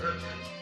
Eh,